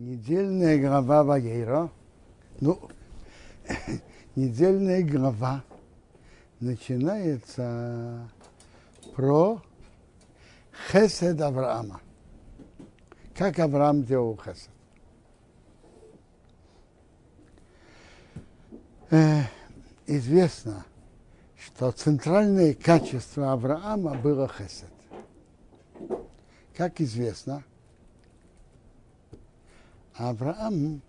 Недельная глава Ваейро. Ну, недельная глава начинается про Хесед Авраама. Как Авраам делал Хесед. Э, известно, что центральное качество Авраама было Хесед. Как известно, Авраам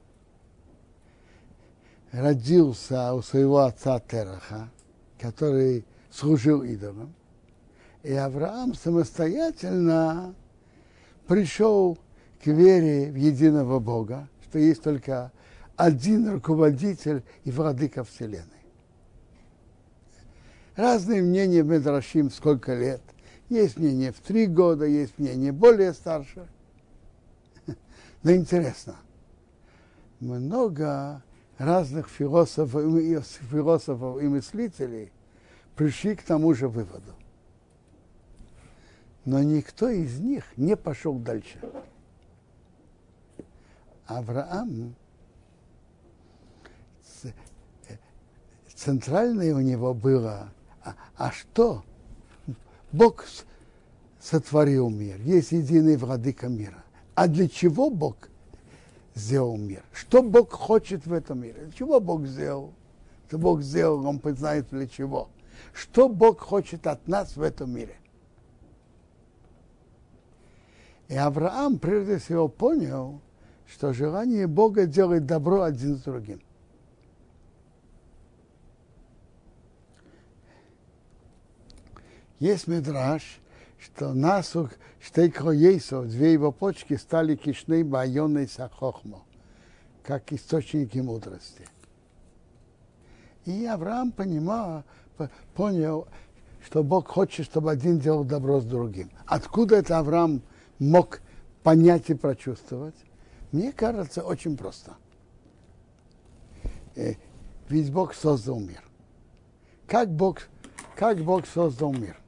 родился у своего отца Тераха, который служил идолам. И Авраам самостоятельно пришел к вере в единого Бога, что есть только один руководитель и владыка Вселенной. Разные мнения в Медрашим, сколько лет. Есть мнение в три года, есть мнение более старше. Но интересно, много разных философов, философов и мыслителей пришли к тому же выводу. Но никто из них не пошел дальше. Авраам, центральное у него было, а, а что? Бог сотворил мир, есть единый владыка мира. А для чего Бог сделал мир? Что Бог хочет в этом мире? Для чего Бог сделал? Что Бог сделал, Он знает для чего. Что Бог хочет от нас в этом мире? И Авраам прежде всего понял, что желание Бога делать добро один с другим. Есть медраж, что насух штейкро ейсов, две его почки стали кишной байоной сахохмо, как источники мудрости. И Авраам понимал, понял, что Бог хочет, чтобы один делал добро с другим. Откуда это Авраам мог понять и прочувствовать? Мне кажется, очень просто. Э, ведь Бог создал мир. Как Бог, как Бог создал мир?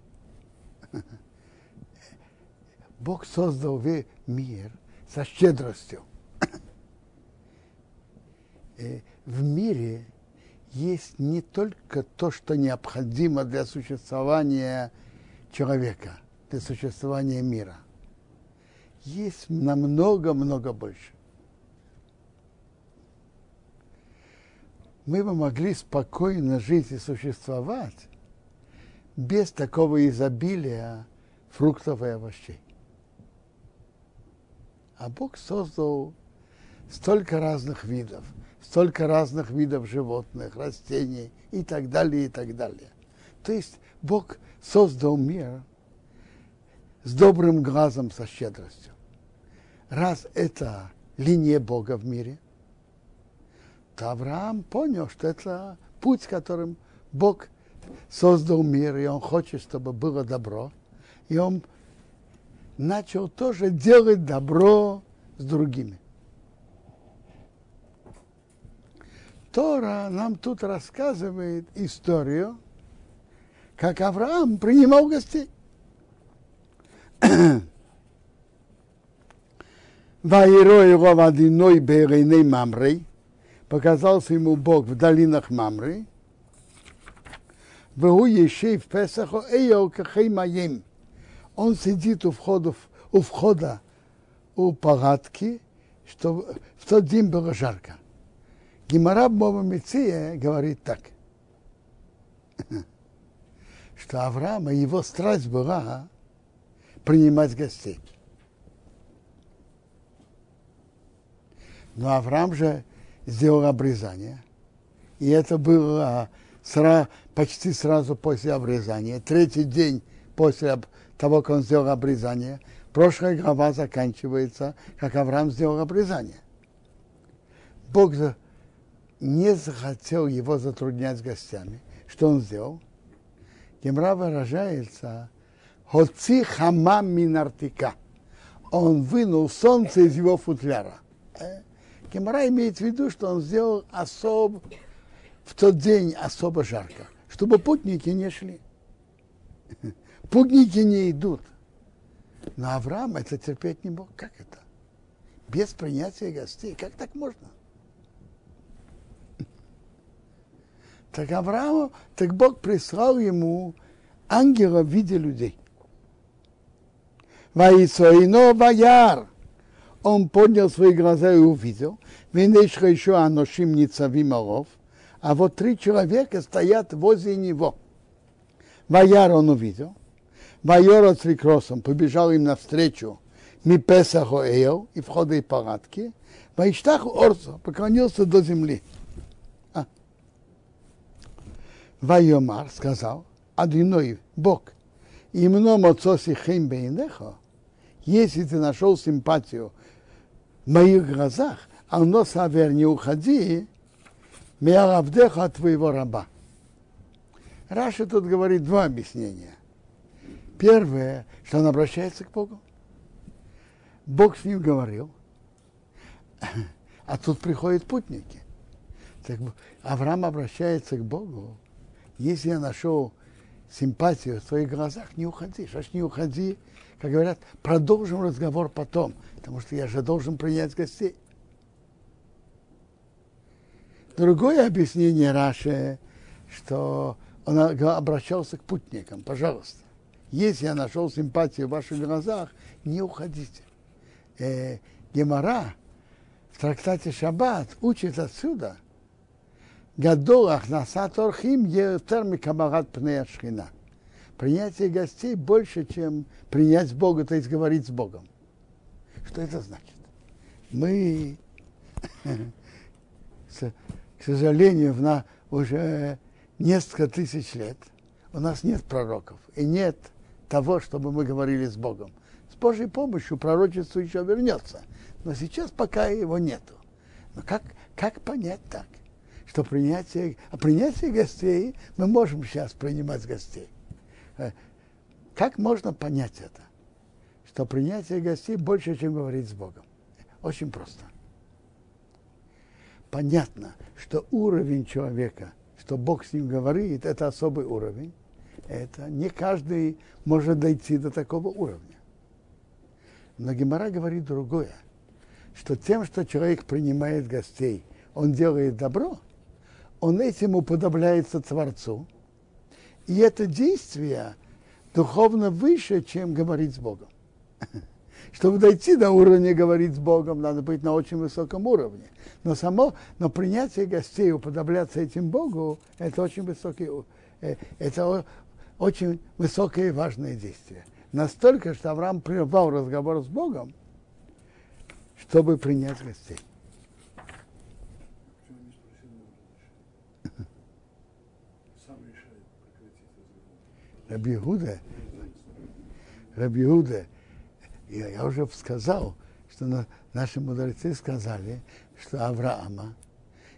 Бог создал мир со щедростью. Э, в мире есть не только то, что необходимо для существования человека, для существования мира. Есть намного-много больше. Мы бы могли спокойно жить и существовать без такого изобилия фруктов и овощей. А Бог создал столько разных видов, столько разных видов животных, растений и так далее, и так далее. То есть Бог создал мир с добрым глазом, со щедростью. Раз это линия Бога в мире, то Авраам понял, что это путь, которым Бог создал мир, и он хочет, чтобы было добро. И он начал тоже делать добро с другими. Тора нам тут рассказывает историю, как Авраам принимал гостей. Его водяной берейной мамрой, показался ему Бог в долинах Мамры, в еще в Песаху Эйо Кахеймаем он сидит у входа, у входа у палатки, что в тот день было жарко. Гимара Меция говорит так, что Авраама, его страсть была принимать гостей. Но Авраам же сделал обрезание, и это было сра, почти сразу после обрезания, третий день после того, как он сделал обрезание. Прошлая глава заканчивается, как Авраам сделал обрезание. Бог не захотел его затруднять гостями. Что он сделал? Гемра выражается «Хоци хама минартика». Он вынул солнце из его футляра. Э? Гемра имеет в виду, что он сделал особо, в тот день особо жарко, чтобы путники не шли. Путники не идут. Но Авраам это терпеть не мог. Как это? без принятия гостей. Как так можно? Так Аврааму, так Бог прислал ему ангела в виде людей. Ваисоино ваяр. Он поднял свои глаза и увидел. Венешха еще аношим ницавим алов. А вот три человека стоят возле него. Ваяр он увидел. Вайора с рекросом побежал им навстречу. Ми Песаху Эйл и входа и палатки. Вайштаху Орсо поклонился до земли. А. Вайомар сказал, Адиной, Бог, именно Моцоси Хейм Бейнехо, если ты нашел симпатию в моих глазах, а но савер не уходи, Меаравдеха от твоего раба. Раша тут говорит два объяснения. Первое, что он обращается к Богу. Бог с ним говорил, а тут приходят путники. Так Авраам обращается к Богу. Если я нашел симпатию в твоих глазах, не уходи. Аж не уходи. Как говорят, продолжим разговор потом, потому что я же должен принять гостей. Другое объяснение Раши, что он обращался к путникам. Пожалуйста, если я нашел симпатию в ваших глазах, не уходите. Э, Гемора в трактате Шаббат учит отсюда. Гадолах насат орхим ертер кабарат пнея шхина. Принятие гостей больше, чем принять Бога, то есть говорить с Богом. Что это значит? Мы к сожалению, на уже несколько тысяч лет у нас нет пророков и нет того, чтобы мы говорили с Богом. С Божьей помощью пророчество еще вернется, но сейчас пока его нету. Но как, как понять так, что принятие, а принятие гостей мы можем сейчас принимать гостей. Э, как можно понять это? Что принятие гостей больше, чем говорить с Богом. Очень просто понятно, что уровень человека, что Бог с ним говорит, это особый уровень. Это не каждый может дойти до такого уровня. Но Гемора говорит другое, что тем, что человек принимает гостей, он делает добро, он этим уподобляется Творцу. И это действие духовно выше, чем говорить с Богом. Чтобы дойти до уровня говорить с Богом, надо быть на очень высоком уровне. Но само, но принятие гостей, уподобляться этим Богу, это очень высокий, э, это очень высокое и важное действие. Настолько, что Авраам прервал разговор с Богом, чтобы принять гостей. Рабиуда, Рабиуда, я, я уже сказал, что на, наши мудрецы сказали, что Авраама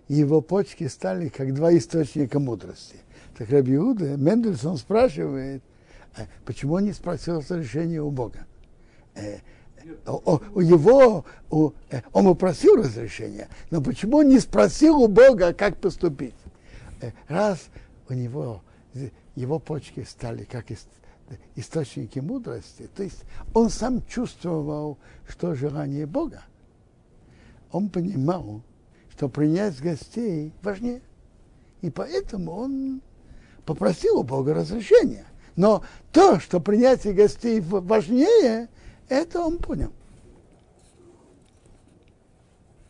и его почки стали как два источника мудрости. Так Раби Мендельсон спрашивает, «А почему он не спросил разрешения у Бога? Э, у его, у, э, он попросил разрешения, но почему он не спросил у Бога, как поступить? Э, раз у него его почки стали как источники мудрости, то есть он сам чувствовал, что желание Бога – он понимал, что принять гостей важнее. И поэтому он попросил у Бога разрешения. Но то, что принятие гостей важнее, это он понял.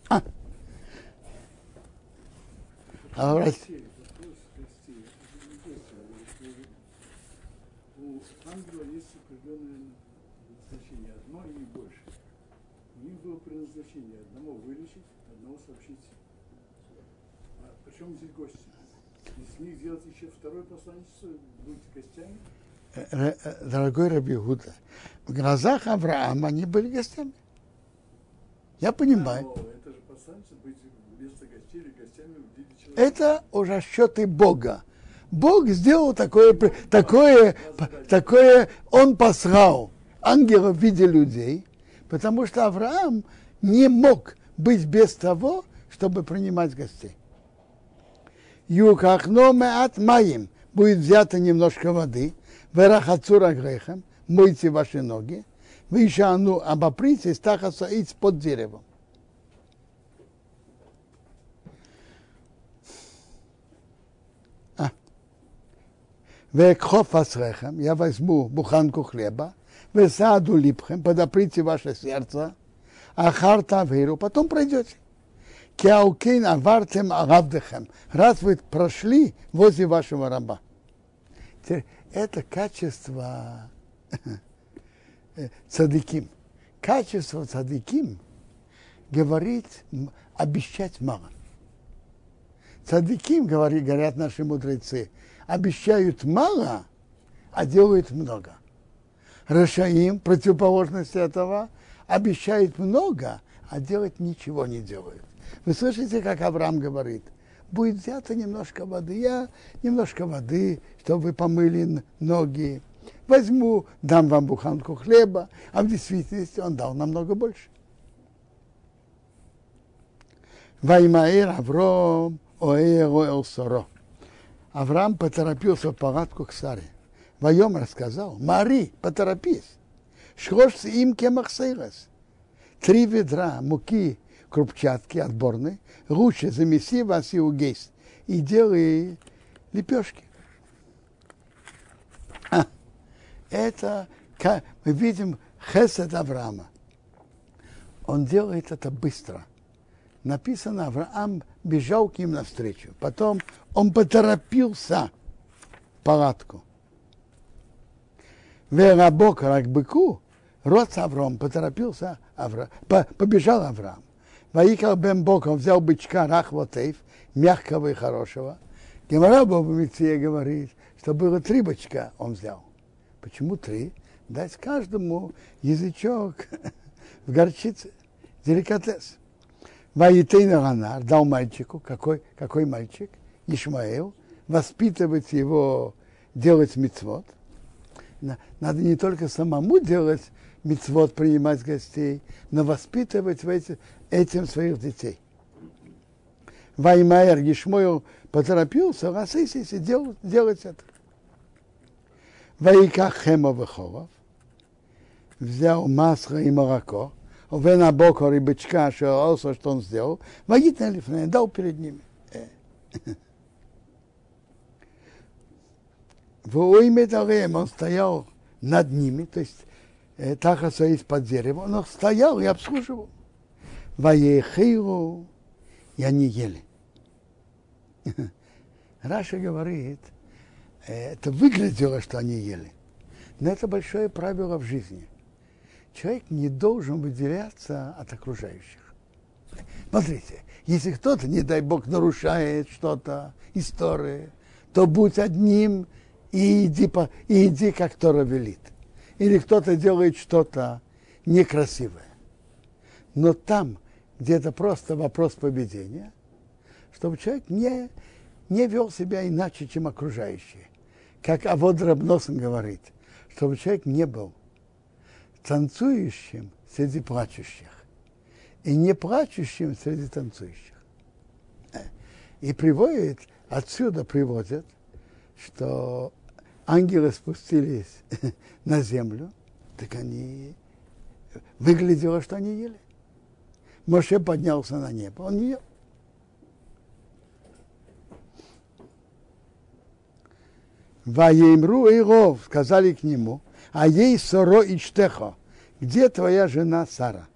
А, а больше. У них предназначение одного вылечить, одного сообщить. А причем здесь гости? Из них сделать еще второй посланничество, быть гостями? Э, э, дорогой Раби Гуда, в глазах Авраама они были гостями. Я понимаю. Это же посланница быть вместо гостей или гостями в виде человека. Это уже счеты Бога. Бог сделал такое, такое, такое, он послал ангелов в виде людей, потому что Авраам не мог быть без того, чтобы принимать гостей. Юкахно меат маим. Будет взято немножко воды. Верахацура грехам, Мойте ваши ноги. Вы ну обоприте, стахаса иц под деревом. А. Векхофасрехем, я возьму буханку хлеба, весаду липхем, подоприте ваше сердце, ахарта веру, потом пройдете. Кеаукейн авартем агавдехем. Раз вы прошли возле вашего раба. Это качество цадыким. Качество цадыким говорит обещать мало. Цадыким, говорят, говорят наши мудрецы, обещают мало, а делают много. Рашаим, противоположность этого, обещает много, а делать ничего не делает. Вы слышите, как Авраам говорит? Будет взято немножко воды, я немножко воды, чтобы вы помыли ноги. Возьму, дам вам буханку хлеба, а в действительности он дал намного больше. Ваймаир Авром Оэо Соро. Авраам поторопился в палатку к Саре. Вайом рассказал, Мари, поторопись. Шхош им кемахсейлес. Три ведра муки крупчатки отборной, лучше замеси вас и угейс. И делай лепешки. А, это, как мы видим, хесед Авраама. Он делает это быстро. Написано, Авраам бежал к ним навстречу. Потом он поторопился в палатку. Верабок к быку, род Авраам поторопился, Авра, по, побежал Авраам. Ваикал бен Боком взял бычка Рахватейв, мягкого и хорошего. Гемора Бобамиция говорит, что было три бычка он взял. Почему три? Дать каждому язычок в горчице, деликатес. Ваитейна Ганар дал мальчику, какой, какой мальчик? Ишмаэл, воспитывать его, делать мицвод. Надо не только самому делать мицвод, принимать гостей, но воспитывать в эти, этим своих детей. Ваймайер Ешмоил поторопился, а Сисиси дел, делать это. Ваика Хема Вехолов взял масло и молоко, Вена Бокор и бычка, что он сделал, Вагитна Лифне дал перед ними. В Уиме он стоял над ними, то есть э, Таха стоит под деревом, он стоял и обслуживал. Ваехиру, и они ели. Раша говорит, это выглядело, что они ели. Но это большое правило в жизни. Человек не должен выделяться от окружающих. Смотрите, если кто-то, не дай Бог, нарушает что-то, истории, то будь одним и иди, по, и иди как Тора велит. Или кто-то делает что-то некрасивое. Но там, где это просто вопрос поведения, чтобы человек не, не вел себя иначе, чем окружающие. Как Авод Рабносен говорит, чтобы человек не был танцующим среди плачущих и не плачущим среди танцующих. И приводит, отсюда приводят, что ангелы спустились на землю, так они выглядело, что они ели. Моше поднялся на небо, он не ел. Ваемру и Ров сказали к нему, а ей соро и чтехо, где твоя жена Сара?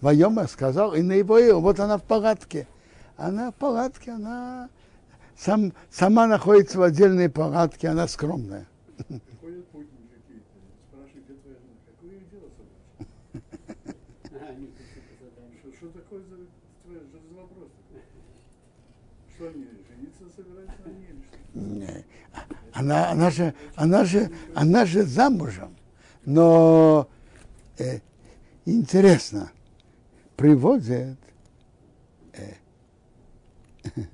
Вайома сказал, и на его вот она в палатке. Она в палатке, она сам, сама находится в отдельной палатке, она скромная. Что такое за, за вопрос? Что они, жениться собираются на ней или что? Она, она, же, она, же, она же замужем. Но э, интересно, приводит э,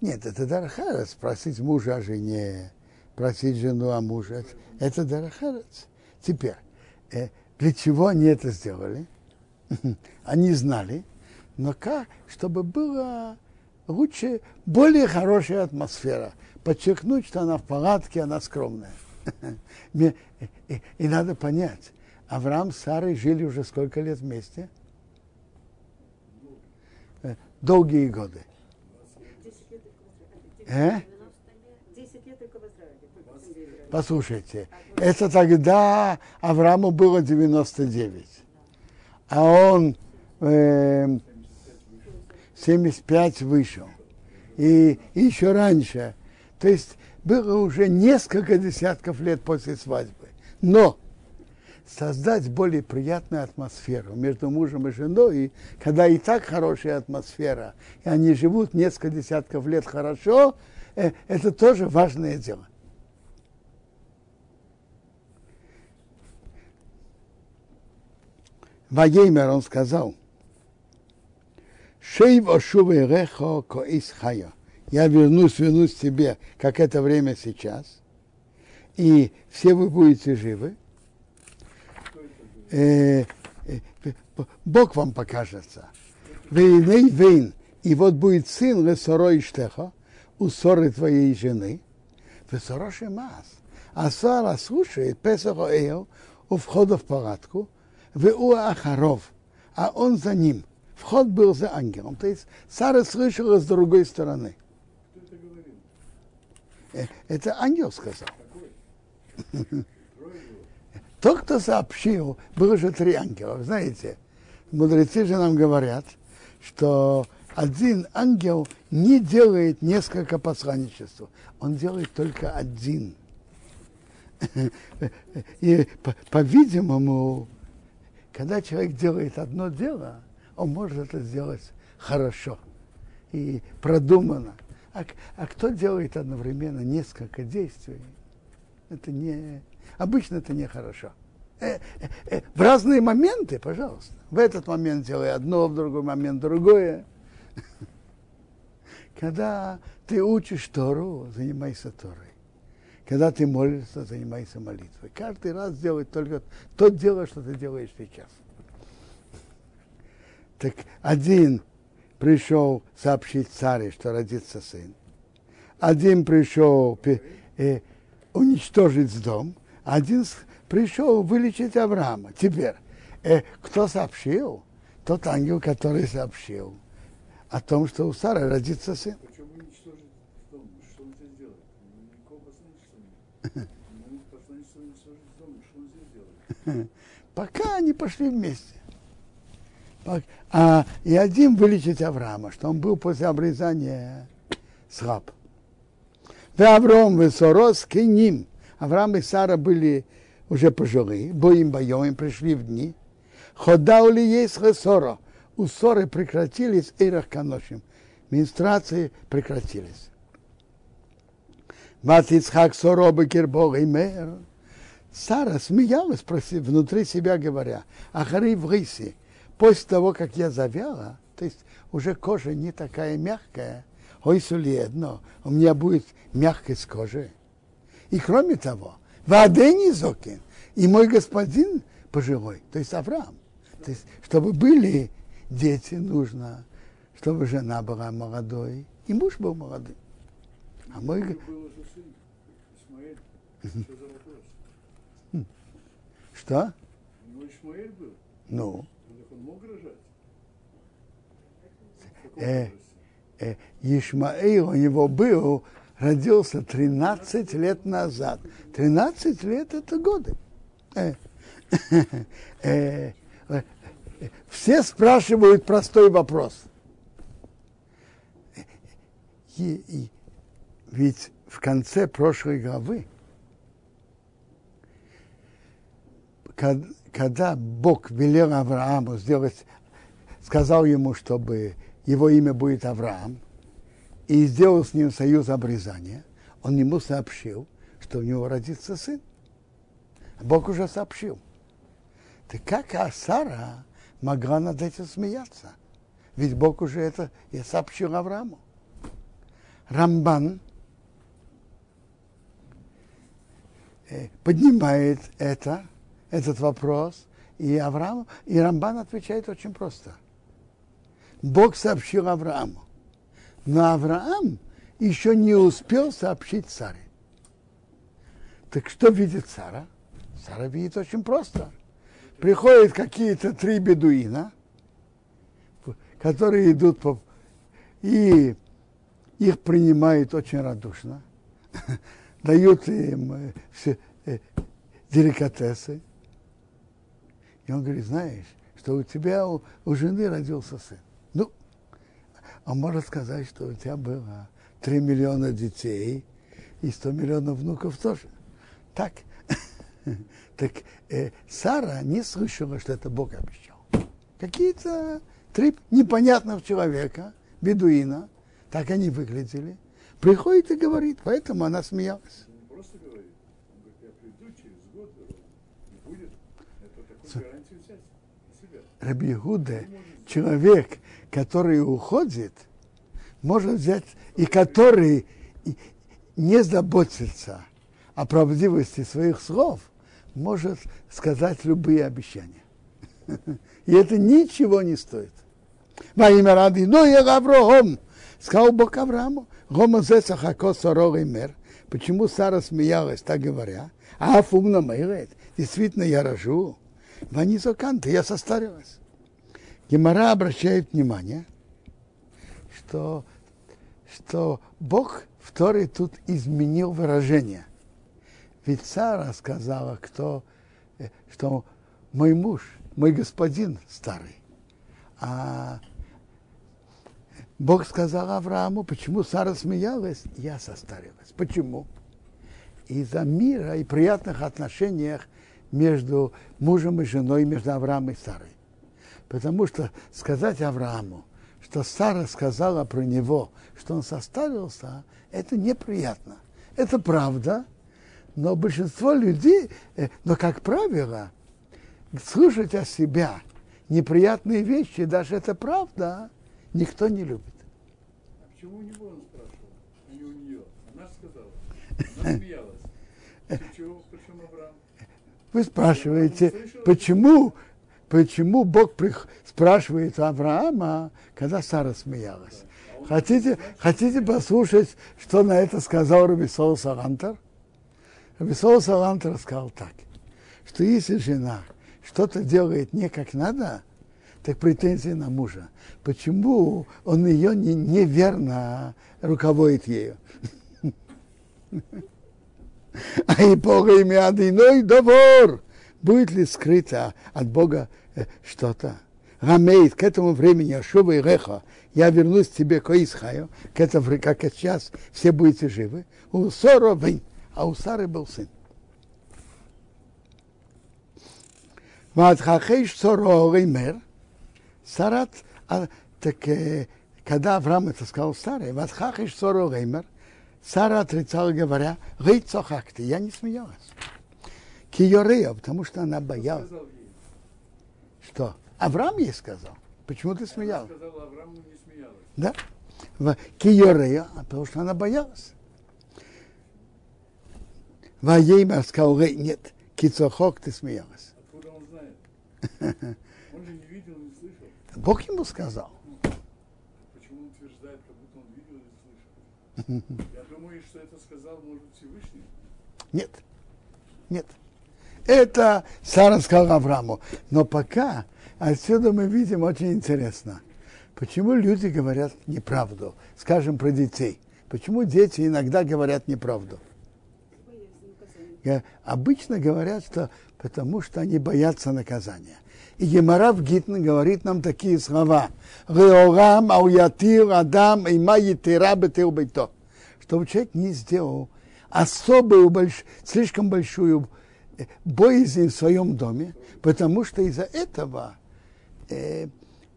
Нет, это Дарахарец, спросить мужа о жене, просить жену о муже. Это Дарахарец. Теперь, э, для чего они это сделали? они знали, но как, чтобы была лучше, более хорошая атмосфера. Подчеркнуть, что она в палатке, она скромная. и, и, и надо понять, Авраам с Сарой жили уже сколько лет вместе? Долгие годы. Э? Послушайте, это тогда Аврааму было 99, а он э, 75 вышел. И, и еще раньше. То есть было уже несколько десятков лет после свадьбы. Но создать более приятную атмосферу между мужем и женой, когда и так хорошая атмосфера, и они живут несколько десятков лет хорошо, э, это тоже важное дело. Вагеймер он сказал, Шейв ошувы рехо коис хая. Я вернусь, вернусь к тебе, как это время сейчас, и все вы будете живы. Э, э, Бог вам покажется. Вейней вейн. И вот будет сын Лесоро Иштеха, у ссоры твоей жены, Весороши Мас. А Сара слушает Песахо Эйл у входа в палатку, в Ахаров, а он за ним. Вход был за ангелом. То есть Сара слышала с другой стороны. Э, Это ангел сказал. Тот, кто сообщил, было же три ангела. Знаете, мудрецы же нам говорят, что один ангел не делает несколько посланничеств. Он делает только один. И, по- по-видимому, когда человек делает одно дело, он может это сделать хорошо и продуманно. А, а кто делает одновременно несколько действий, это не... Обычно это нехорошо. Э, э, э, в разные моменты, пожалуйста. В этот момент делай одно, в другой момент другое. Когда ты учишь Тору, занимайся Торой. Когда ты молишься, занимайся молитвой. Каждый раз делай только то дело, что ты делаешь сейчас. Так один пришел сообщить царе, что родится сын. Один пришел э, уничтожить дом. Один пришел вылечить Авраама. Теперь, э, кто сообщил? Тот ангел, который сообщил о том, что у Сары родится сын. Почему уничтожить дом? Что он здесь делает? Никакого посланничества нет. Ну, посланничество уничтожить дом. Что он здесь делает? Пока они пошли вместе. А, и один вылечить Авраама, что он был после обрезания слаб. Да Авраам Весорос к ним. Авраам и Сара были уже пожилые, боим боем, пришли в дни. Ходау ли есть Хесоро? У ссоры прекратились Эйрах Каношим. Менструации прекратились. Мат Ицхак Соро Бекербог и Мэр. Сара смеялась внутри себя, говоря, Ахари в рысе, после того, как я завяла, то есть уже кожа не такая мягкая, ой, одно, у меня будет мягкость кожи. И кроме того, Вадени Зокин, и мой господин пожилой, то есть Авраам. То есть, чтобы были дети, нужно, чтобы жена была молодой, и муж был молодой. А мой. Что за вопрос? что? У него Ишмаэль был. Ну, Ну, Так он мог рожать? В каком Э. э, Ишмаил у него был, родился 13 лет назад. 13 лет это годы. Э, э, э, Все спрашивают простой вопрос. И- и- ведь в конце прошлой главы, когда Бог велел Аврааму сделать, сказал ему, чтобы его имя будет Авраам, и сделал с ним союз обрезания, он ему сообщил, что у него родится сын. Бог уже сообщил. Так как а Сара могла над этим смеяться? Ведь Бог уже это и сообщил Аврааму. Рамбан э, поднимает это, этот вопрос, и Авраам, и Рамбан отвечает очень просто. Бог сообщил Аврааму, но Авраам еще не успел сообщить Саре. Так что видит Сара? Сара видит очень просто. Приходят какие-то три бедуина, которые идут по... и их принимают очень радушно. дают им э, все, э, деликатесы. И он говорит, знаешь, что у тебя, у, у жены родился сын. Он может сказать, что у тебя было 3 миллиона детей и 100 миллионов внуков тоже. Так, так э, Сара не слышала, что это Бог обещал. Какие-то три непонятных человека, бедуина, так они выглядели, приходит и говорит, поэтому она смеялась. Просто говорит, он говорит, я приду через год, и будет. Это такую гарантию взять на себя. Рабиуде, человек, который уходит, может взять, и который не заботится о правдивости своих слов, может сказать любые обещания. И это ничего не стоит. Во имя рады, ну я Авраам, сказал Бог Аврааму, Гома зесаха сорогой мер. Почему Сара смеялась, так говоря? А фумна мэрит, действительно я рожу. Ванизоканты, я состарилась. Гемора обращает внимание, что, что Бог второй тут изменил выражение. Ведь Сара сказала, кто, э, что мой муж, мой господин старый. А Бог сказал Аврааму, почему Сара смеялась, я состарилась. Почему? Из-за мира и приятных отношениях между мужем и женой, между Авраамом и Сарой. Потому что сказать Аврааму, что Сара сказала про него, что он состарился, это неприятно. Это правда, но большинство людей, э, но как правило, слушать о себя неприятные вещи, даже это правда, никто не любит. А почему у него он спрашивал, а не у нее? Она же сказала. Она смеялась. Чего, почему Авраам? Вы спрашиваете, почему, почему Бог спрашивает Авраама, когда Сара смеялась? Хотите, хотите послушать, что на это сказал Рабисол Салантер? Рабисол Салантер сказал так, что если жена что-то делает не как надо, так претензии на мужа. Почему он ее не, неверно руководит ею? А и Бога имя иной довор. Будет ли скрыто от Бога что-то? Рамейт, к этому времени, Ашува и Реха, я вернусь к тебе к Исхаю, к этому, как сейчас все будете живы. У Сора а у Сары был сын. Ватхахейш Соро Реймер, Сарат, а, так, э, когда Авраам это сказал Саре, Ватхахейш Соро Реймер, Сара отрицала, говоря, «Гей цохакти», я не смеялась. Киорея, потому что она боялась. Что? Авраам ей сказал. Почему ты Она смеялась? сказала Аврааму, не смеялась. Да? В Киорея, потому что она боялась. Ваейма сказал, «Гей, нет, кицохок, ты смеялась. Откуда он знает? Он же не видел, не слышал. Бог ему сказал. Почему он утверждает, как будто он видел или слышал? Я думаю, что это сказал, может, Всевышний. Нет. Нет. Это Сара сказала Аврааму. Но пока отсюда мы видим очень интересно. Почему люди говорят неправду? Скажем про детей. Почему дети иногда говорят неправду? Я- Обычно говорят, что потому что они боятся наказания. И Гемара в Гитн говорит нам такие слова. «Реорам ауятир адам има етира бетир бейто». Человек не сделал особую, больш- слишком большую э, боязнь в своем доме, потому что из-за этого э,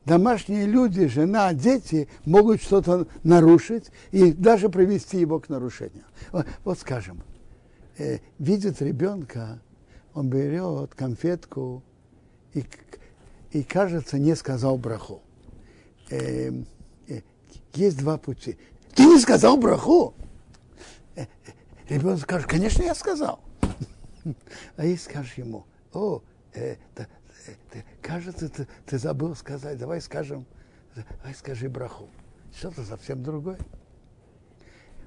домашние люди, жена, дети могут что-то нарушить и даже привести его к нарушению. Вот, вот скажем, э, видит ребенка, он берет конфетку и, и кажется, не сказал браху. Э, э, есть два пути. Ты не сказал браху? Э, э, Ребенок скажет, конечно, я сказал. А если скажешь ему, о, э, да, ты- кажется, ты, ты забыл сказать, давай скажем, давай скажи браху. Что-то совсем другое.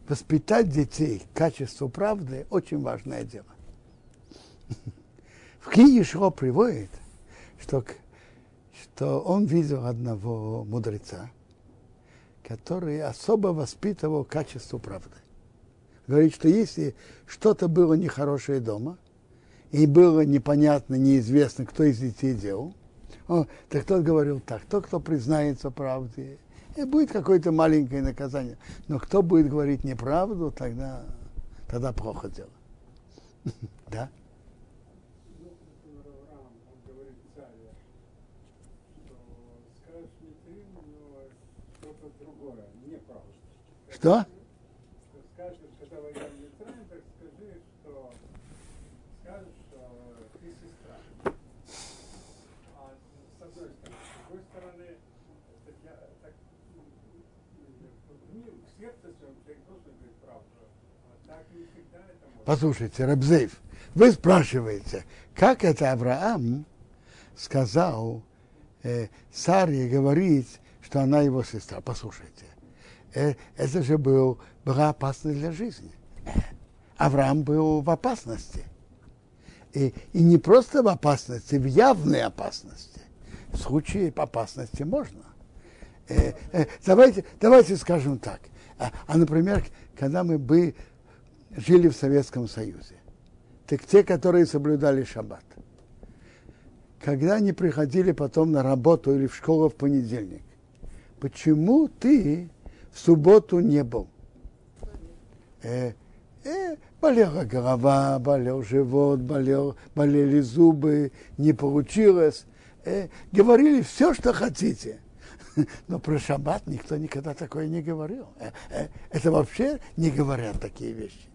Воспитать детей качеству правды очень важное дело. В книге Шо приводит, что, что он видел одного мудреца, который особо воспитывал качество правды. говорит, что если что-то было нехорошее дома, и было непонятно, неизвестно, кто из детей делал, о, так тот говорил так, тот, кто признается правде, и будет какое-то маленькое наказание. Но кто будет говорить неправду, тогда, тогда плохо дело. Да? Ну, например, Авраам, он говорит царю, что скажешь не ты, но что-то другое, неправда. Что? Что скажешь, когда войдем в Митраим, так скажи, что скажешь, что ты сестра. А с одной стороны. С другой стороны, так я так ну, в сердце своем человек должен говорить правду. А так не всегда это можно. Послушайте, Рабзейв, вы спрашиваете, как это Авраам сказал э, Саре говорить, что она его сестра. Послушайте, э, это же был, была опасность для жизни. Авраам был в опасности. И, и не просто в опасности, в явной опасности. В случае опасности можно. Э, э, давайте, давайте скажем так. А, а, например, когда мы бы жили в Советском Союзе, так те, которые соблюдали шаббат, когда они приходили потом на работу или в школу в понедельник, почему ты в субботу не был? Э, э, болела голова, болел живот, болел, болели зубы, не получилось. Э, говорили все, что хотите. Но про шаббат никто никогда такое не говорил. Э, э, это вообще не говорят такие вещи.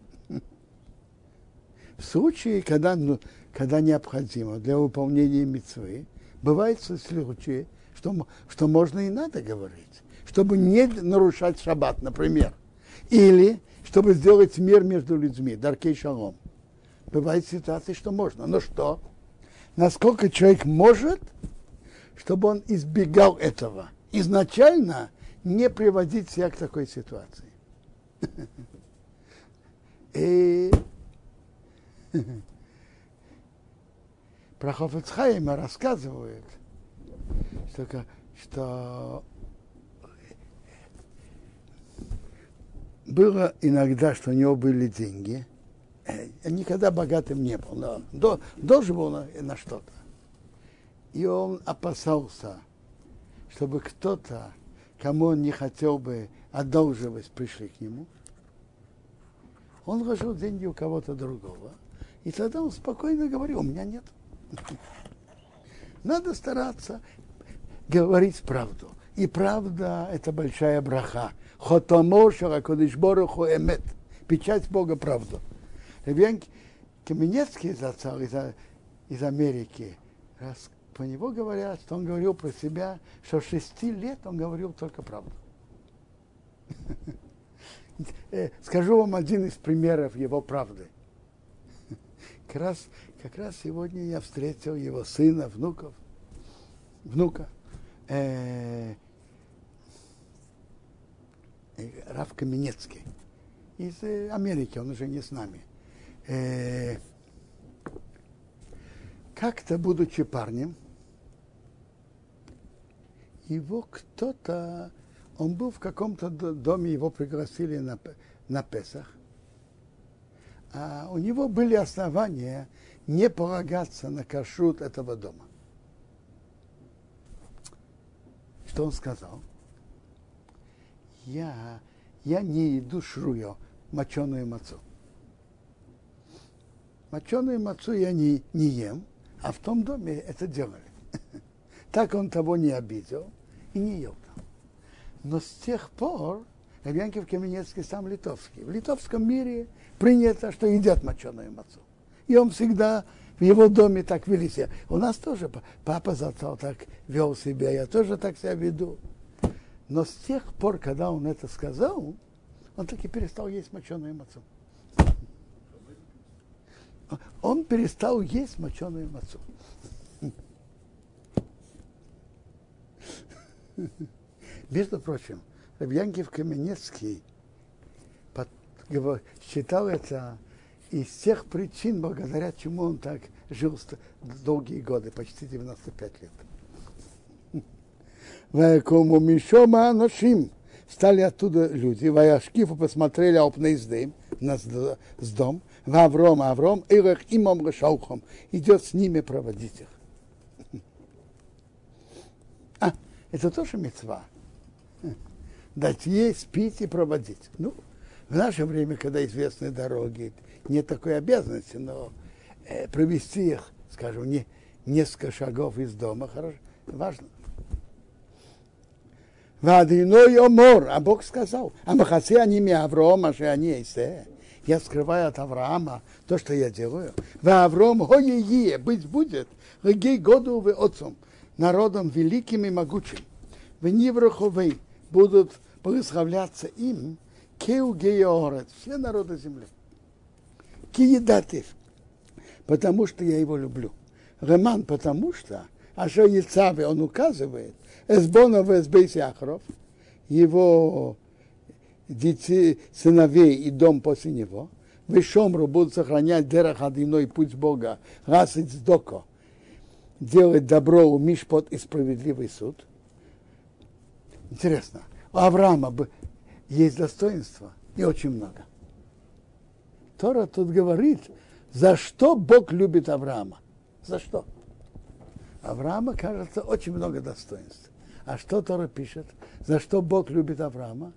В случае, когда, ну, когда необходимо для выполнения мецвы, бывает случаи, что, что можно и надо говорить, чтобы не нарушать шаббат, например. Или чтобы сделать мир между людьми, даркей шалом. Бывают ситуации, что можно. Но что? Насколько человек может, чтобы он избегал этого. Изначально не приводить себя к такой ситуации. И про Хофицхайма рассказывают, что, что было иногда, что у него были деньги. Я никогда богатым не был, но до, должен был на, на что-то. И он опасался, чтобы кто-то, кому он не хотел бы одолживать, пришли к нему. Он вложил деньги у кого-то другого. И тогда он спокойно говорил, у меня нет. Надо стараться говорить правду. И правда – это большая браха. Хотомошера Кодышбороху Эмет. Печать Бога правду. Ребен Каменецкий зацал из, из Америки. Раз по него говорят, что он говорил про себя, что с шести лет он говорил только правду. Скажу вам один из примеров его правды. Как раз, как раз сегодня я встретил его сына, внуков, внука. Э, Раф Каменецкий из э, Америки, он уже не с нами. Э, как-то, будучи парнем, его кто-то, он был в каком-то доме, его пригласили на, на Песах, а у него были основания не полагаться на кашрут этого дома. Что он сказал? я, я не иду шрую моченую мацу. Моченую мацу я не, не ем, а в том доме это делали. Так он того не обидел и не ел там. Но с тех пор Рабьянкив Каменецкий сам литовский. В литовском мире принято, что едят моченую мацу. И он всегда в его доме так вели себя. У нас тоже папа зато так вел себя, я тоже так себя веду. Но с тех пор, когда он это сказал, он таки перестал есть моченую мацу. Он перестал есть моченую мацу. Между прочим, Рабьянкив Каменецкий считал это из тех причин, благодаря чему он так жил долгие годы, почти 95 лет. Ваякому Мишома Аношим. Стали оттуда люди, Ваяшкифу посмотрели Алпнейздым на с дом, в Авром, Ирах имам Решаухом, идет с ними проводить их. А, это тоже мецва. Дать есть, пить и проводить. Ну, в наше время, когда известны дороги, нет такой обязанности, но э, провести их, скажем, не, несколько шагов из дома, хорошо, важно. Вадиной омор, а Бог сказал, а махасе они ми Аврома, что они есть. Я скрываю от Авраама то, что я делаю. В Авром хое быть будет, гей году вы отцом, народом великим и могучим. В Нивраховой будут благословляться им, кеу георет, все народы земли. Киедатив, потому что я его люблю. Реман, потому что, а что Яцаве, он указывает, Эсбонов Эсбейс Яхров, его детей, сыновей и дом после него, в будут сохранять Дерах Адиной путь Бога, раз и Цдоко, делать добро у Мишпот и справедливый суд. Интересно, у Авраама есть достоинство и очень много. Тора тут говорит, за что Бог любит Авраама. За что? Авраама, кажется, очень много достоинств. А что Тора пишет? За что Бог любит Авраама?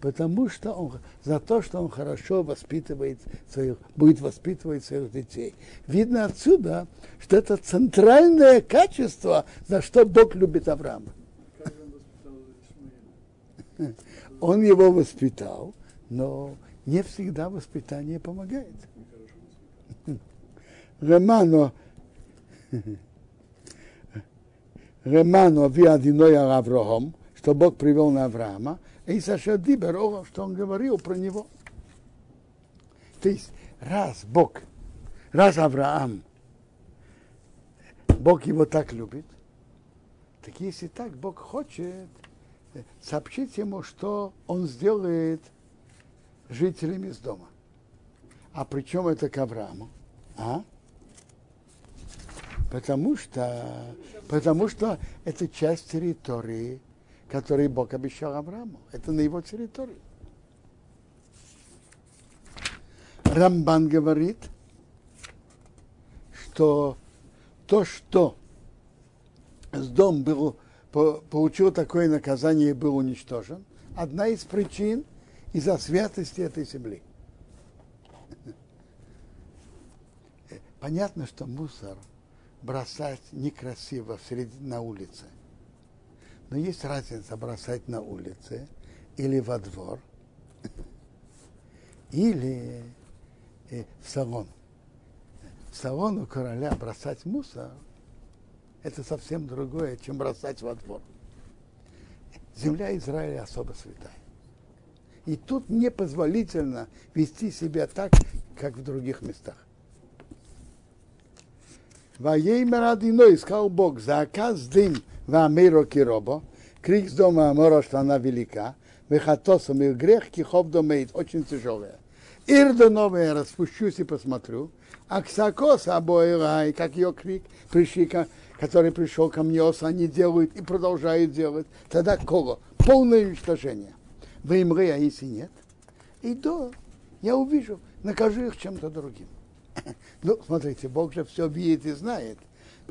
Потому что он, за то, что он хорошо воспитывает своих, будет воспитывать своих детей. Видно отсюда, что это центральное качество, за что Бог любит Авраама. Он его воспитал, но не всегда воспитание помогает. Романо Реману Авиадиной Аврохом, что Бог привел на Авраама, и Саша Дибер, что он говорил про него. То есть, раз Бог, раз Авраам, Бог его так любит, так если так Бог хочет, сообщить ему, что он сделает жителями из дома. А при чем это к Аврааму? А? Потому что, потому что это часть территории, которую Бог обещал Аврааму. Это на его территории. Рамбан говорит, что то, что с дом был, получил такое наказание и был уничтожен, одна из причин из-за святости этой земли. Понятно, что мусор – бросать некрасиво среди, на улице. Но есть разница бросать на улице или во двор, или э, в салон. В салон у короля бросать мусор – это совсем другое, чем бросать во двор. Земля Израиля особо святая. И тут непозволительно вести себя так, как в других местах. Ваеймер Адиной, сказал Бог, заказ дым вамейро киробо, крик с дома Амора, что она велика, вехатосом и грех кихов домеет, очень тяжелая. Ирда новая, распущусь и посмотрю, а ксакос обоирай, как ее крик, пришли, который пришел ко мне, они делают и продолжают делать, тогда кого? Полное уничтожение. Вы им а если нет? И до, я увижу, накажу их чем-то другим. Ну, смотрите, Бог же все видит и знает.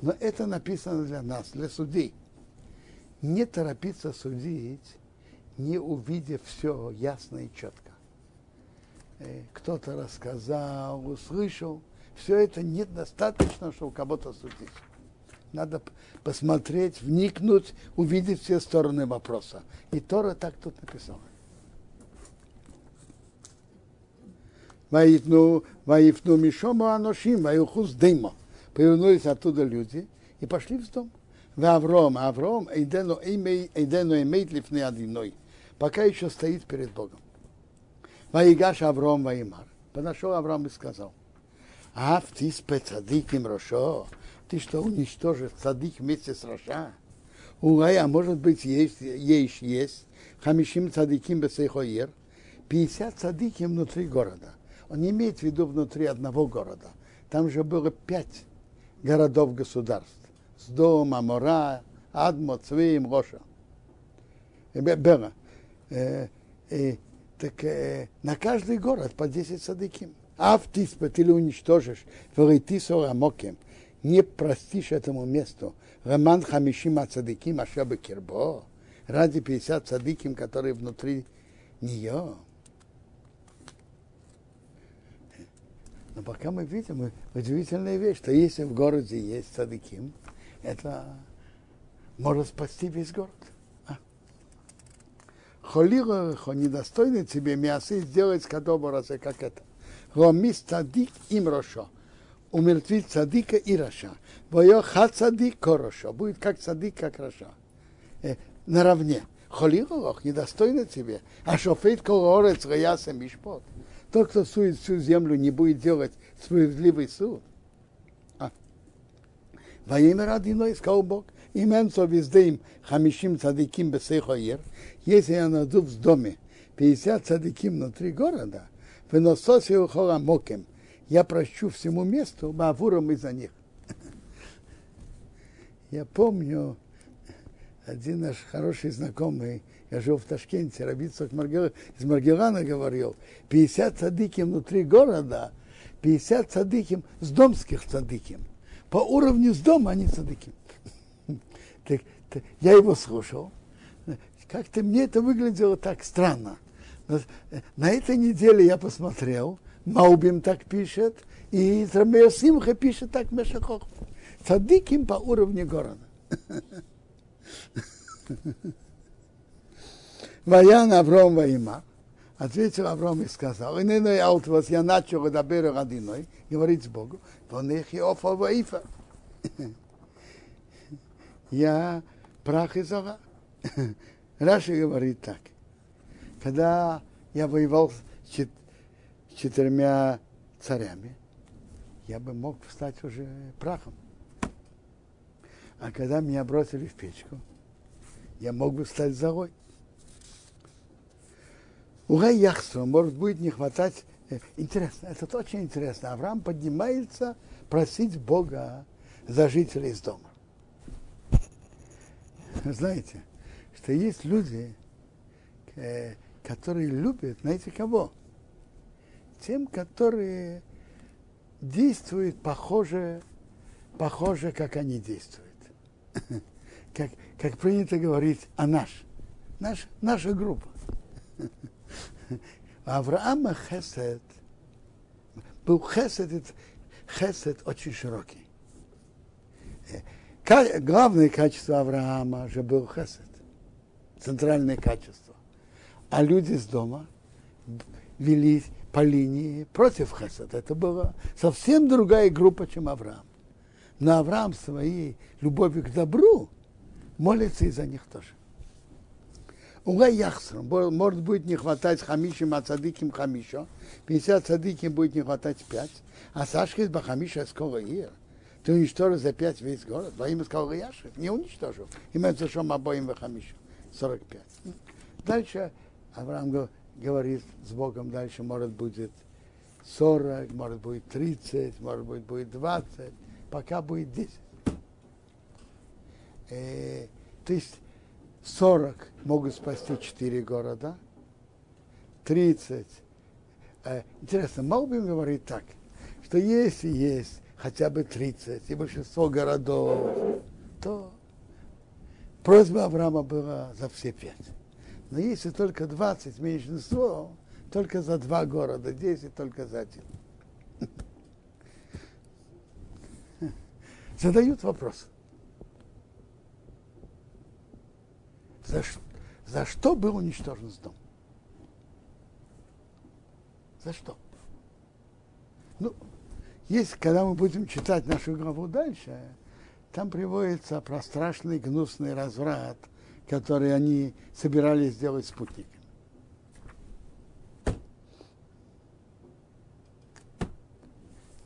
Но это написано для нас, для судей. Не торопиться судить, не увидев все ясно и четко. Э, кто-то рассказал, услышал. Все это недостаточно, чтобы кого-то судить. Надо посмотреть, вникнуть, увидеть все стороны вопроса. И Тора так тут написано. Ваифну, ваифну мишому аношим, ваюхус дыма. Повернулись оттуда люди и пошли в дом. В Авром, Авром, эйдену имеет лифны одиной, пока еще стоит перед Богом. Ваигаш Авром Ваимар. Подошел Авраам и сказал, Ав ты с цадиким Рошо, ты что, уничтожишь цадик вместе с Роша? Улай, а может быть, есть, есть, есть, хамишим цадиким бесейхоир, 50 цадиким внутри города. Он не имеет в виду внутри одного города. Там же было пять городов-государств. Сдом, Амора, Адмо, Цвеем, Роша. Бера. так э, на каждый город по 10 садыким. А в тиспет или уничтожишь, вейтисо амокем, не простишь этому месту. Роман хамишима цадыким, ашаба кирбо, ради 50 цадыким, которые внутри нее. Но пока мы видим удивительная вещь, что если в городе есть цадыким, это может спасти весь город. А? Холирохо недостойный тебе мясо сделать кадобороса, как это. Ромис цадик им рошо. Умертвить цадика и раша. Бое ха цадик корошо. Будет как цадик, как раша. Э, наравне. Холирох недостойно тебе. А шофейт колорец гаяса мишпот. Тот, кто сует всю землю, не будет делать справедливый суд. А. Во имя родиной, сказал Бог, именцо вездеем хамишим цадиким бесейхоир, если я найду в доме 50 цадиким внутри города, вынососи ухора мокем, я прощу всему месту, бавуром из-за них. Я помню, один наш хороший знакомый, я жил в Ташкенте, Рабицок Маргел, из Маргелана говорил, 50 цадыким внутри города, 50 цадыким с домских цадыким. По уровню с дома они цадыким. Я его слушал. Как-то мне это выглядело так странно. На этой неделе я посмотрел, Маубим так пишет, и Трамея Симха пишет так Мешахох. Цадыким по уровню города. Ваян Авром Ваима. Ответил Авром и сказал, и не аут вас я начал дабер радиной, говорить с Богу, он их и офа ваифа. Я прах из ора. Раши говорит так. Когда я воевал четырьмя царями, я бы мог стать уже прахом. А когда меня бросили в печку, я мог бы стать зарой. Угай яхсу, может будет не хватать. Интересно, это очень интересно. Авраам поднимается просить Бога за жителей из дома. Знаете, что есть люди, которые любят, знаете кого? Тем, которые действуют похоже, похоже, как они действуют. Как, как принято говорить о наш. Наш, наша группа. Авраама Хесед был Хесед, Хесед очень широкий. Главное качество Авраама же был Хесед, центральное качество. А люди с дома вели по линии против Хесед. Это была совсем другая группа, чем Авраам. Но Авраам своей любовью к добру молится и за них тоже. Угай яхсром, может будет не хватать хамишим, а цадиким хамишо, 50 цадиким будет не хватать 5, а Сашка из Бахамиша скоро ир. Ты уничтожил за 5 весь город, во имя сказал Яшев, не уничтожил. Имеется шом обоим Бахамиша, 45. Дальше Авраам говорит с Богом, дальше может будет 40, может будет 30, может быть будет 20, пока будет 10. Э, то есть 40 могут спасти 4 города, 30. Э, интересно, Малбим говорит так, что если есть хотя бы 30 и большинство городов, то просьба Авраама была за все пять. Но если только 20 меньшинство, только за два города, 10 только за один. Задают вопрос. За, за что был уничтожен дом? За что? Ну, есть, когда мы будем читать нашу главу дальше, там приводится про страшный гнусный разврат, который они собирались сделать спутниками.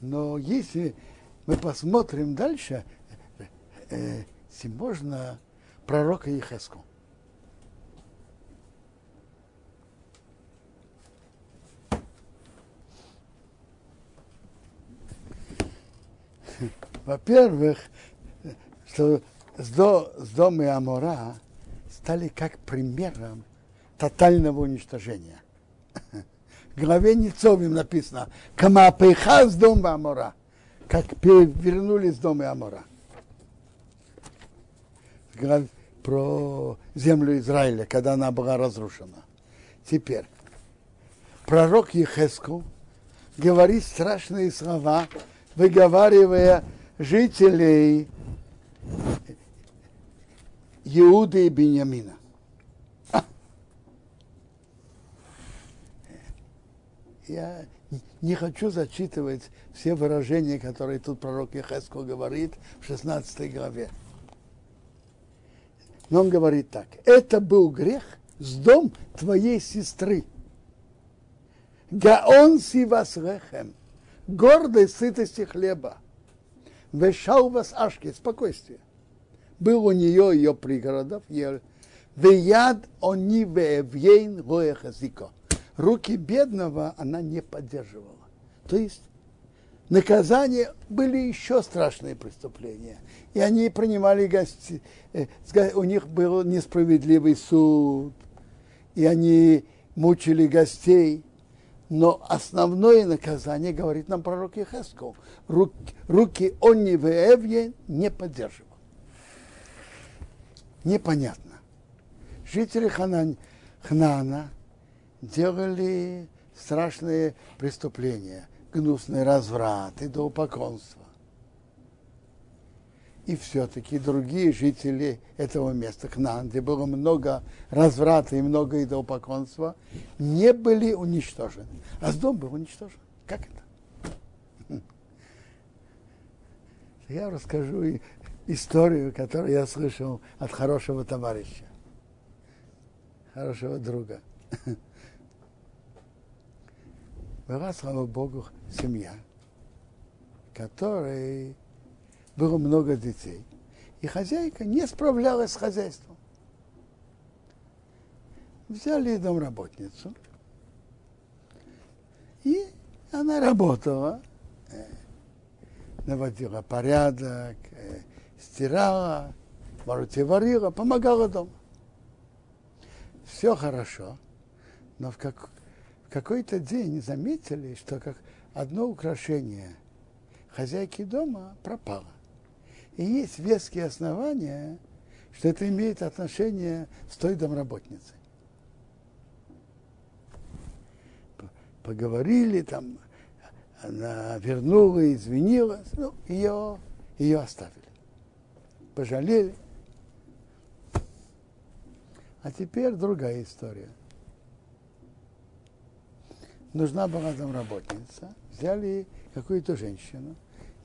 Но если мы посмотрим дальше, э, э, можно пророка Ехеску. Во-первых, что с дома Амора стали как примером тотального уничтожения. В главе Ницовим написано «Камапейха с дома Амора», как вернулись с дома Амора. Про землю Израиля, когда она была разрушена. Теперь, пророк Ехескул говорит страшные слова, выговаривая жителей Иуды и Беньямина. Я не хочу зачитывать все выражения, которые тут пророк Ехеско говорит в 16 главе. Но он говорит так. Это был грех с дом твоей сестры. Гаон сивас рехем. Гордой сытости хлеба. Вешал вас ашки. Спокойствие. Был у нее ее пригородов. Веяд они веевейн роехазико руки бедного она не поддерживала. То есть наказания были еще страшные преступления. И они принимали гости, э, у них был несправедливый суд, и они мучили гостей. Но основное наказание, говорит нам пророк Ехесков, руки, руки он не не поддерживал. Непонятно. Жители Хнана делали страшные преступления, гнусный разврат, и идолопоклонство. И все-таки другие жители этого места, Кнан, где было много разврата и много идолопоклонства, не были уничтожены. А с дом был уничтожен. Как это? Я расскажу историю, которую я слышал от хорошего товарища, хорошего друга. была, слава Богу, семья, которой было много детей, и хозяйка не справлялась с хозяйством. Взяли домработницу, и она работала, э, наводила порядок, стирала, варила, помогала дома. Все хорошо, но в, как, какой-то день заметили, что как одно украшение хозяйки дома пропало. И есть веские основания, что это имеет отношение с той домработницей. Поговорили там, она вернула, извинилась, ну, ее, ее оставили. Пожалели. А теперь другая история – нужна была домработница, взяли какую-то женщину,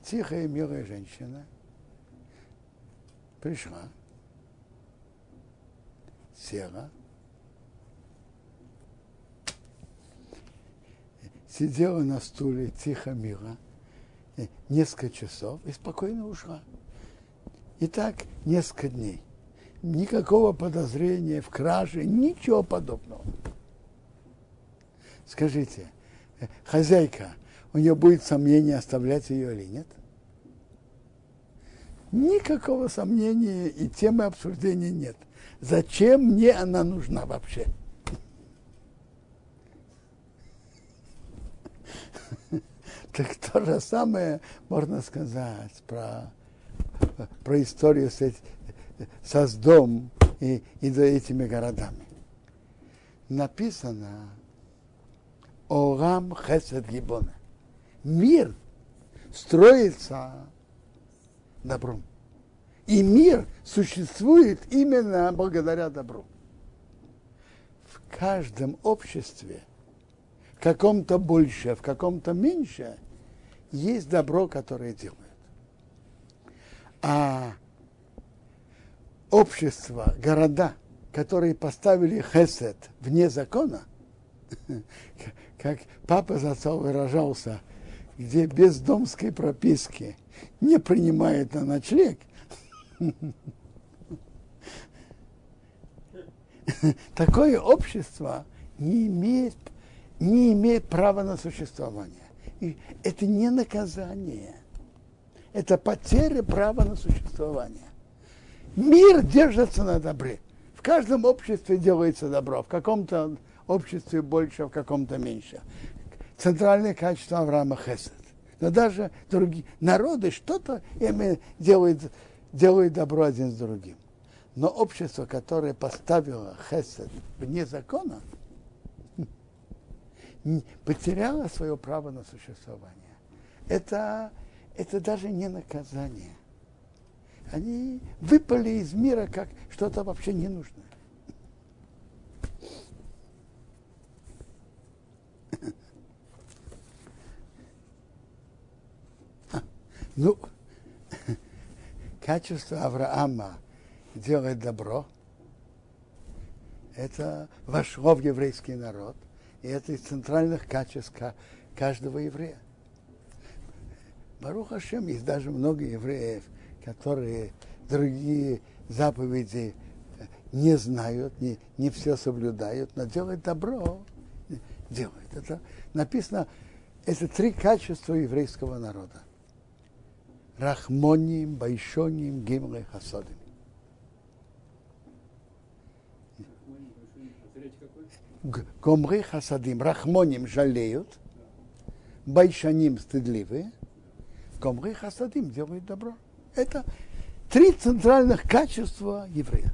тихая, милая женщина, пришла, села, сидела на стуле тихо, мило, несколько часов и спокойно ушла. И так несколько дней. Никакого подозрения в краже, ничего подобного. Скажите, э, хозяйка, у нее будет сомнение, оставлять ее или нет? Никакого сомнения и темы обсуждения нет. Зачем мне она нужна вообще? Так то же самое можно сказать про, про историю с, со Сдом и, и за этими городами. Написано, Орам Хесед Гибона. Мир строится добром. И мир существует именно благодаря добру. В каждом обществе, в каком-то больше, в каком-то меньше, есть добро, которое делают. А общество, города, которые поставили хесед вне закона, как папа за отцом выражался, где без домской прописки не принимает на ночлег, такое общество не имеет, не имеет права на существование. И это не наказание, это потеря права на существование. Мир держится на добре. В каждом обществе делается добро, в каком-то обществе больше, в каком-то меньше. Центральное качество Авраама Хесед. Но даже другие народы что-то делают, делают добро один с другим. Но общество, которое поставило Хесед вне закона, потеряло свое право на существование. Это, это даже не наказание. Они выпали из мира как что-то вообще не нужное. Ну, качество Авраама делать добро, это вошло в еврейский народ, и это из центральных качеств каждого еврея. Барух Ашем, есть даже много евреев, которые другие заповеди не знают, не, не все соблюдают, но делать добро делают. Это написано, это три качества еврейского народа. Рахмоним, Байшоним, Гимле, Хасадим. Гомры Хасадим, Рахмоним жалеют, Байшаним стыдливые, Гомры Хасадим делают добро. Это три центральных качества еврея.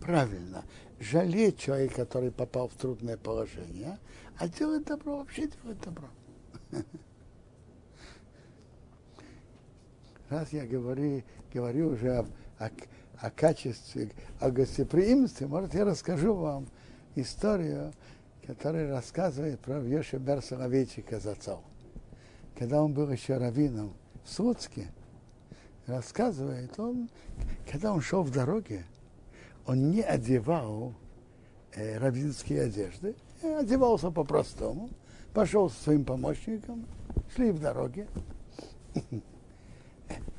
Правильно. Жалеть человека, который попал в трудное положение, а делать добро, вообще делать добро. Раз я говорю, говорю уже о, о, о качестве, о гостеприимстве, может, я расскажу вам историю, которая рассказывает про Йоша Бер Соловейчика Зацал. Когда он был еще раввином в Слуцке, рассказывает, он, когда он шел в дороге, он не одевал э, раввинские одежды, одевался по-простому, пошел со своим помощником, шли в дороге.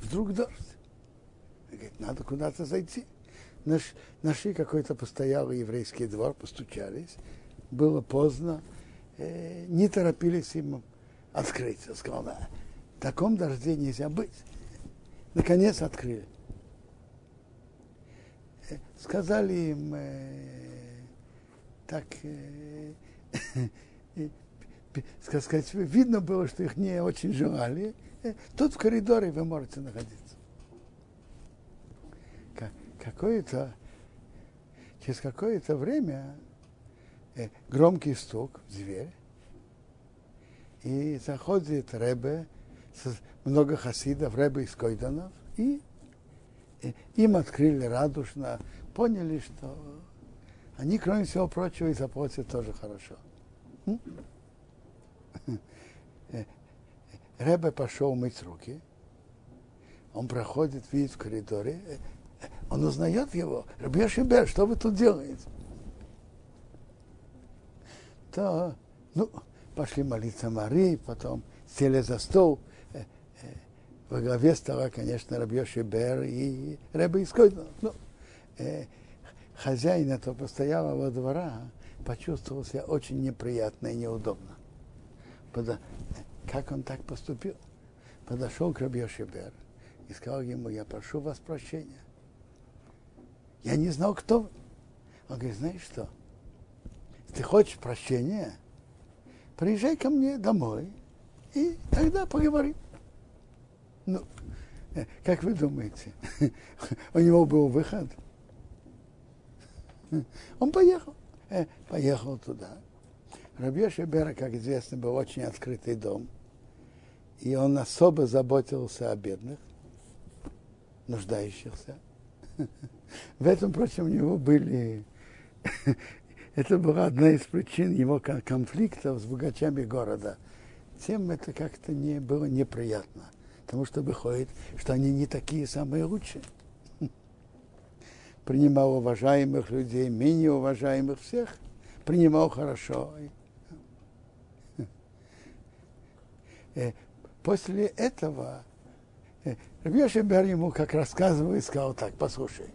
Вдруг дождь. Говорит, надо куда-то зайти. Наш, нашли какой-то постоялый еврейский двор, постучались. Было поздно, э, не торопились им открыть. Сказал, да, в таком дожде нельзя быть. Наконец открыли. Э, сказали им, э, так, э, сказать, видно было, что их не очень желали. Э, тут в коридоре вы можете находиться. Какое-то, через какое-то время э, громкий стук в дверь, и заходит Ребе, много хасидов, Ребе из Койданов, и им открыли радушно, поняли, что они, кроме всего прочего, и заплатят тоже хорошо. Ребе пошел мыть руки. Он проходит, видит в коридоре. Он узнает его. Рабья Шибер, что вы тут делаете? То, ну, пошли молиться Марии, потом сели за стол. Во главе стола, конечно, Рабья Шибер и Ребе Искойдно. Ну, хозяин этого постоялого двора почувствовал себя очень неприятно и неудобно. Как он так поступил? Подошел к Рабьешибер и сказал ему, я прошу вас прощения. Я не знал, кто вы. Он говорит, знаешь что? Ты хочешь прощения, приезжай ко мне домой, и тогда поговорим. Ну, э, как вы думаете, у него был выход? Он поехал. Э, поехал туда. Рабьеши Бера, как известно, был очень открытый дом. И он особо заботился о бедных, нуждающихся. В этом, впрочем, у него были... Это была одна из причин его конфликтов с богачами города. Тем это как-то не было неприятно. Потому что выходит, что они не такие самые лучшие принимал уважаемых людей, менее уважаемых всех, принимал хорошо. Э, после этого э, Рабьешебер ему, как рассказывал, сказал так, послушай,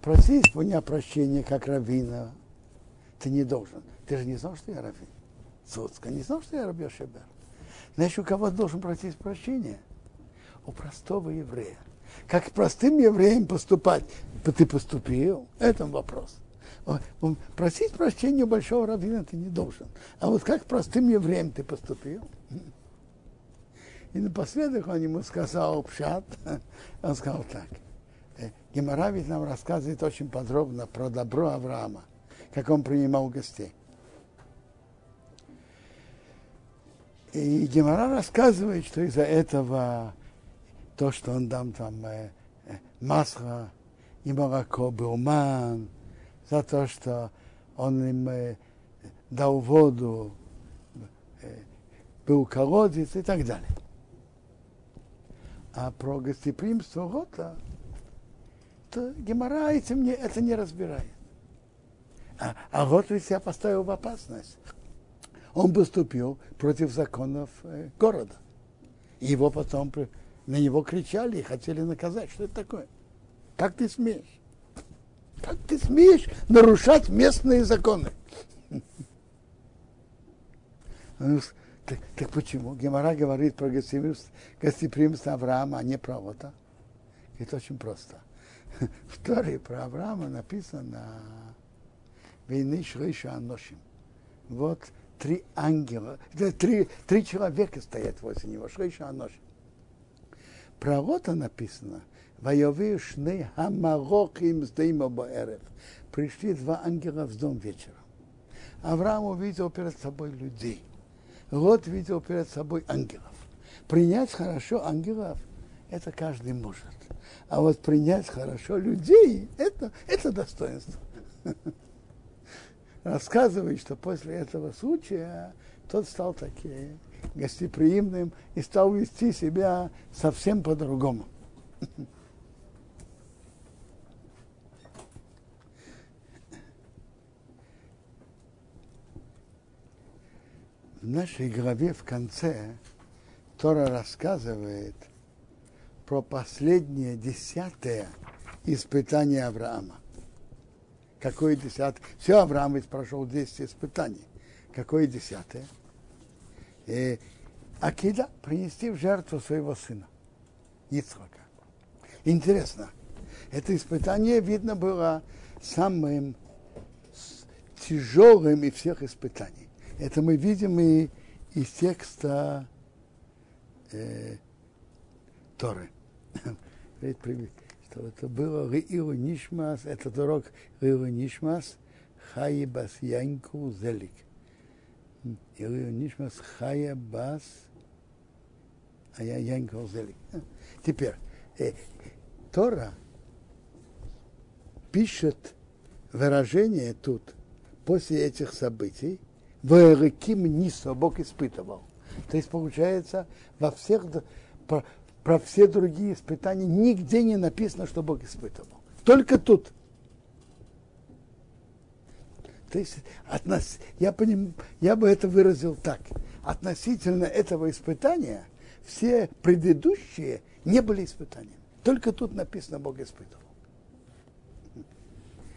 просить у меня прощения, как раввина, ты не должен. Ты же не знал, что я раввин. Соцка, не знал, что я Рабьешебер. Знаешь, у кого должен просить прощения? У простого еврея. как простым евреям поступать, ты поступил, это вопрос. Просить прощения у большого раввина ты не должен. А вот как простым евреем ты поступил? И напоследок он ему сказал пшат, он сказал так. «Э, Гемора нам рассказывает очень подробно про добро Авраама, как он принимал гостей. И Гемора рассказывает, что из-за этого то, что он дам там э, э, масло и молоко, был ман, за то, что он им э, дал воду, э, был колодец и так далее. А про гостеприимство Гота, то Гемора этим не, это не разбирает. А, а Гот ведь себя поставил в опасность. Он поступил против законов э, города. И его потом на него кричали и хотели наказать. Что это такое? Как ты смеешь? Как ты смеешь нарушать местные законы? Ну, так, так почему? Гемора говорит про гостеприимство, гостеприимство Авраама, а не про Лота. Это очень просто. В Торе про Авраама написано «Войны Шрыша Аношим». Вот три ангела, три, три человека стоят возле него, Шрыша Аношим. Про Лота написано «Воевы шны хамарохим сдейма боэрев». Пришли два ангела в дом вечером. Авраам увидел перед собой людей – Лот видел перед собой ангелов. Принять хорошо ангелов – это каждый может. А вот принять хорошо людей – это, это достоинство. Рассказывает, что после этого случая тот стал таким гостеприимным и стал вести себя совсем по-другому. в нашей главе в конце Тора рассказывает про последнее десятое испытание Авраама. Какое десятое? Все, Авраам ведь прошел 10 испытаний. Какое десятое? И Акида принести в жертву своего сына, Ицхака. Интересно, это испытание, видно, было самым тяжелым из всех испытаний. Это мы видим и из текста э, Торы. что это было Риилу Нишмас, этот урок Риилу Нишмас, Хаибас Янку Зелик. Риилу Нишмас Хаябас а я Янку Зелик. Теперь, э, Тора пишет выражение тут после этих событий, Вэреким Нисо Бог испытывал. То есть, получается, во всех, про, все другие испытания нигде не написано, что Бог испытывал. Только тут. То есть, от нас, я, поним, я бы это выразил так. Относительно этого испытания все предыдущие не были испытаниями. Только тут написано, Бог испытывал.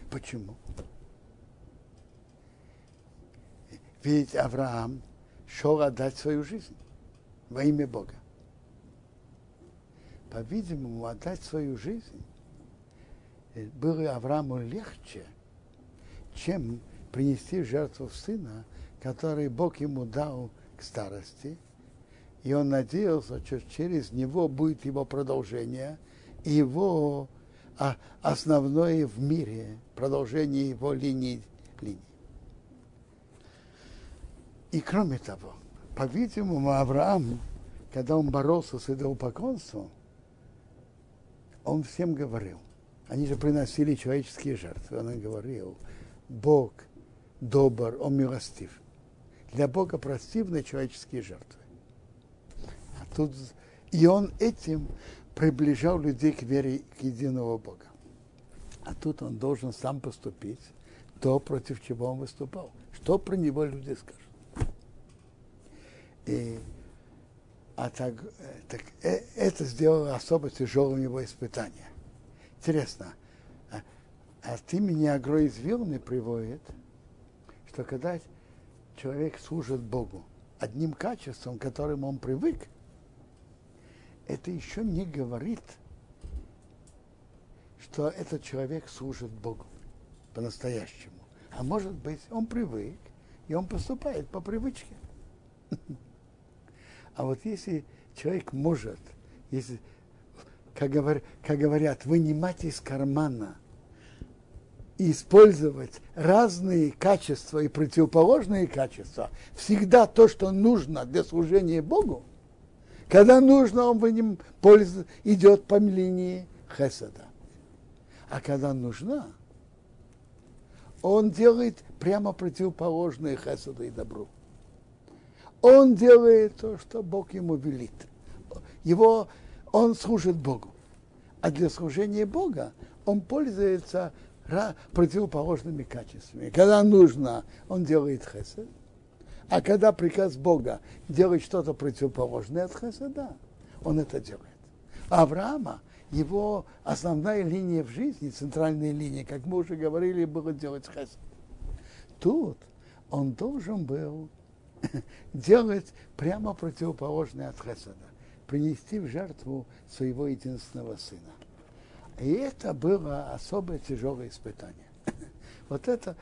Почему? Ведь Авраам шел отдать свою жизнь во имя Бога. По-видимому, отдать свою жизнь было Аврааму легче, чем принести жертву сына, который Бог ему дал к старости. И он надеялся, что через него будет его продолжение, его основное в мире, продолжение его линии. линии. И кроме того, по-видимому, Авраам, когда он боролся с идолопоклонством, он всем говорил, они же приносили человеческие жертвы, он говорил, Бог добр, он милостив. Для Бога простивны человеческие жертвы. А тут, и он этим приближал людей к вере к единого Бога. А тут он должен сам поступить то, против чего он выступал. Что про него люди скажут? И, а так, э, так э, это сделало особо тяжелым его испытание. Интересно, а, а ты меня Агро из Вилны приводит, что когда человек служит Богу одним качеством, к которым он привык, это еще не говорит, что этот человек служит Богу по-настоящему. А может быть, он привык, и он поступает по привычке. А вот если человек может, если, как, говор, как говорят, вынимать из кармана и использовать разные качества и противоположные качества, всегда то, что нужно для служения Богу, когда нужно, он по ним пользуется, идет по линии Хесада. А когда нужна, он делает прямо противоположное Хесаду и добру. Он делает то, что Бог ему велит. Его, он служит Богу. А для служения Бога он пользуется противоположными качествами. Когда нужно, он делает хесед, а когда приказ Бога делать что-то противоположное от хеседа, он это делает. Авраама, его основная линия в жизни, центральная линия, как мы уже говорили, было делать хесед. Тут он должен был делать прямо противоположное от хеседа, принести в жертву своего единственного сына. И это было особое тяжелое испытание. Вот это,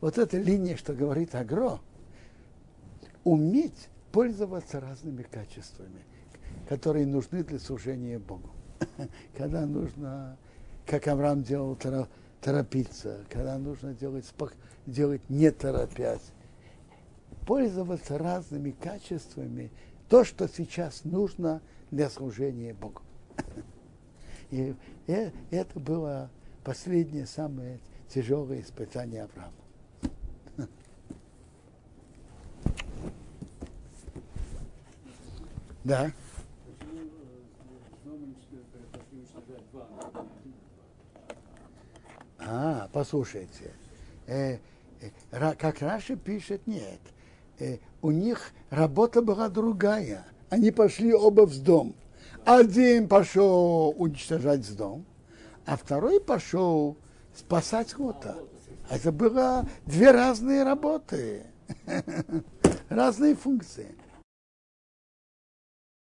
вот эта линия, что говорит Агро, уметь пользоваться разными качествами, которые нужны для служения Богу. Когда нужно, как Авраам делал, торопиться, когда нужно делать, делать не торопясь, пользоваться разными качествами, то, что сейчас нужно для служения Богу. И это было последнее, самое тяжелое испытание Авраама. Да. А, послушайте. Э, э, как Раши пишет, нет. Э, у них работа была другая. Они пошли оба в дом. Один пошел уничтожать дом, а второй пошел спасать скота. Это было две разные работы, разные функции.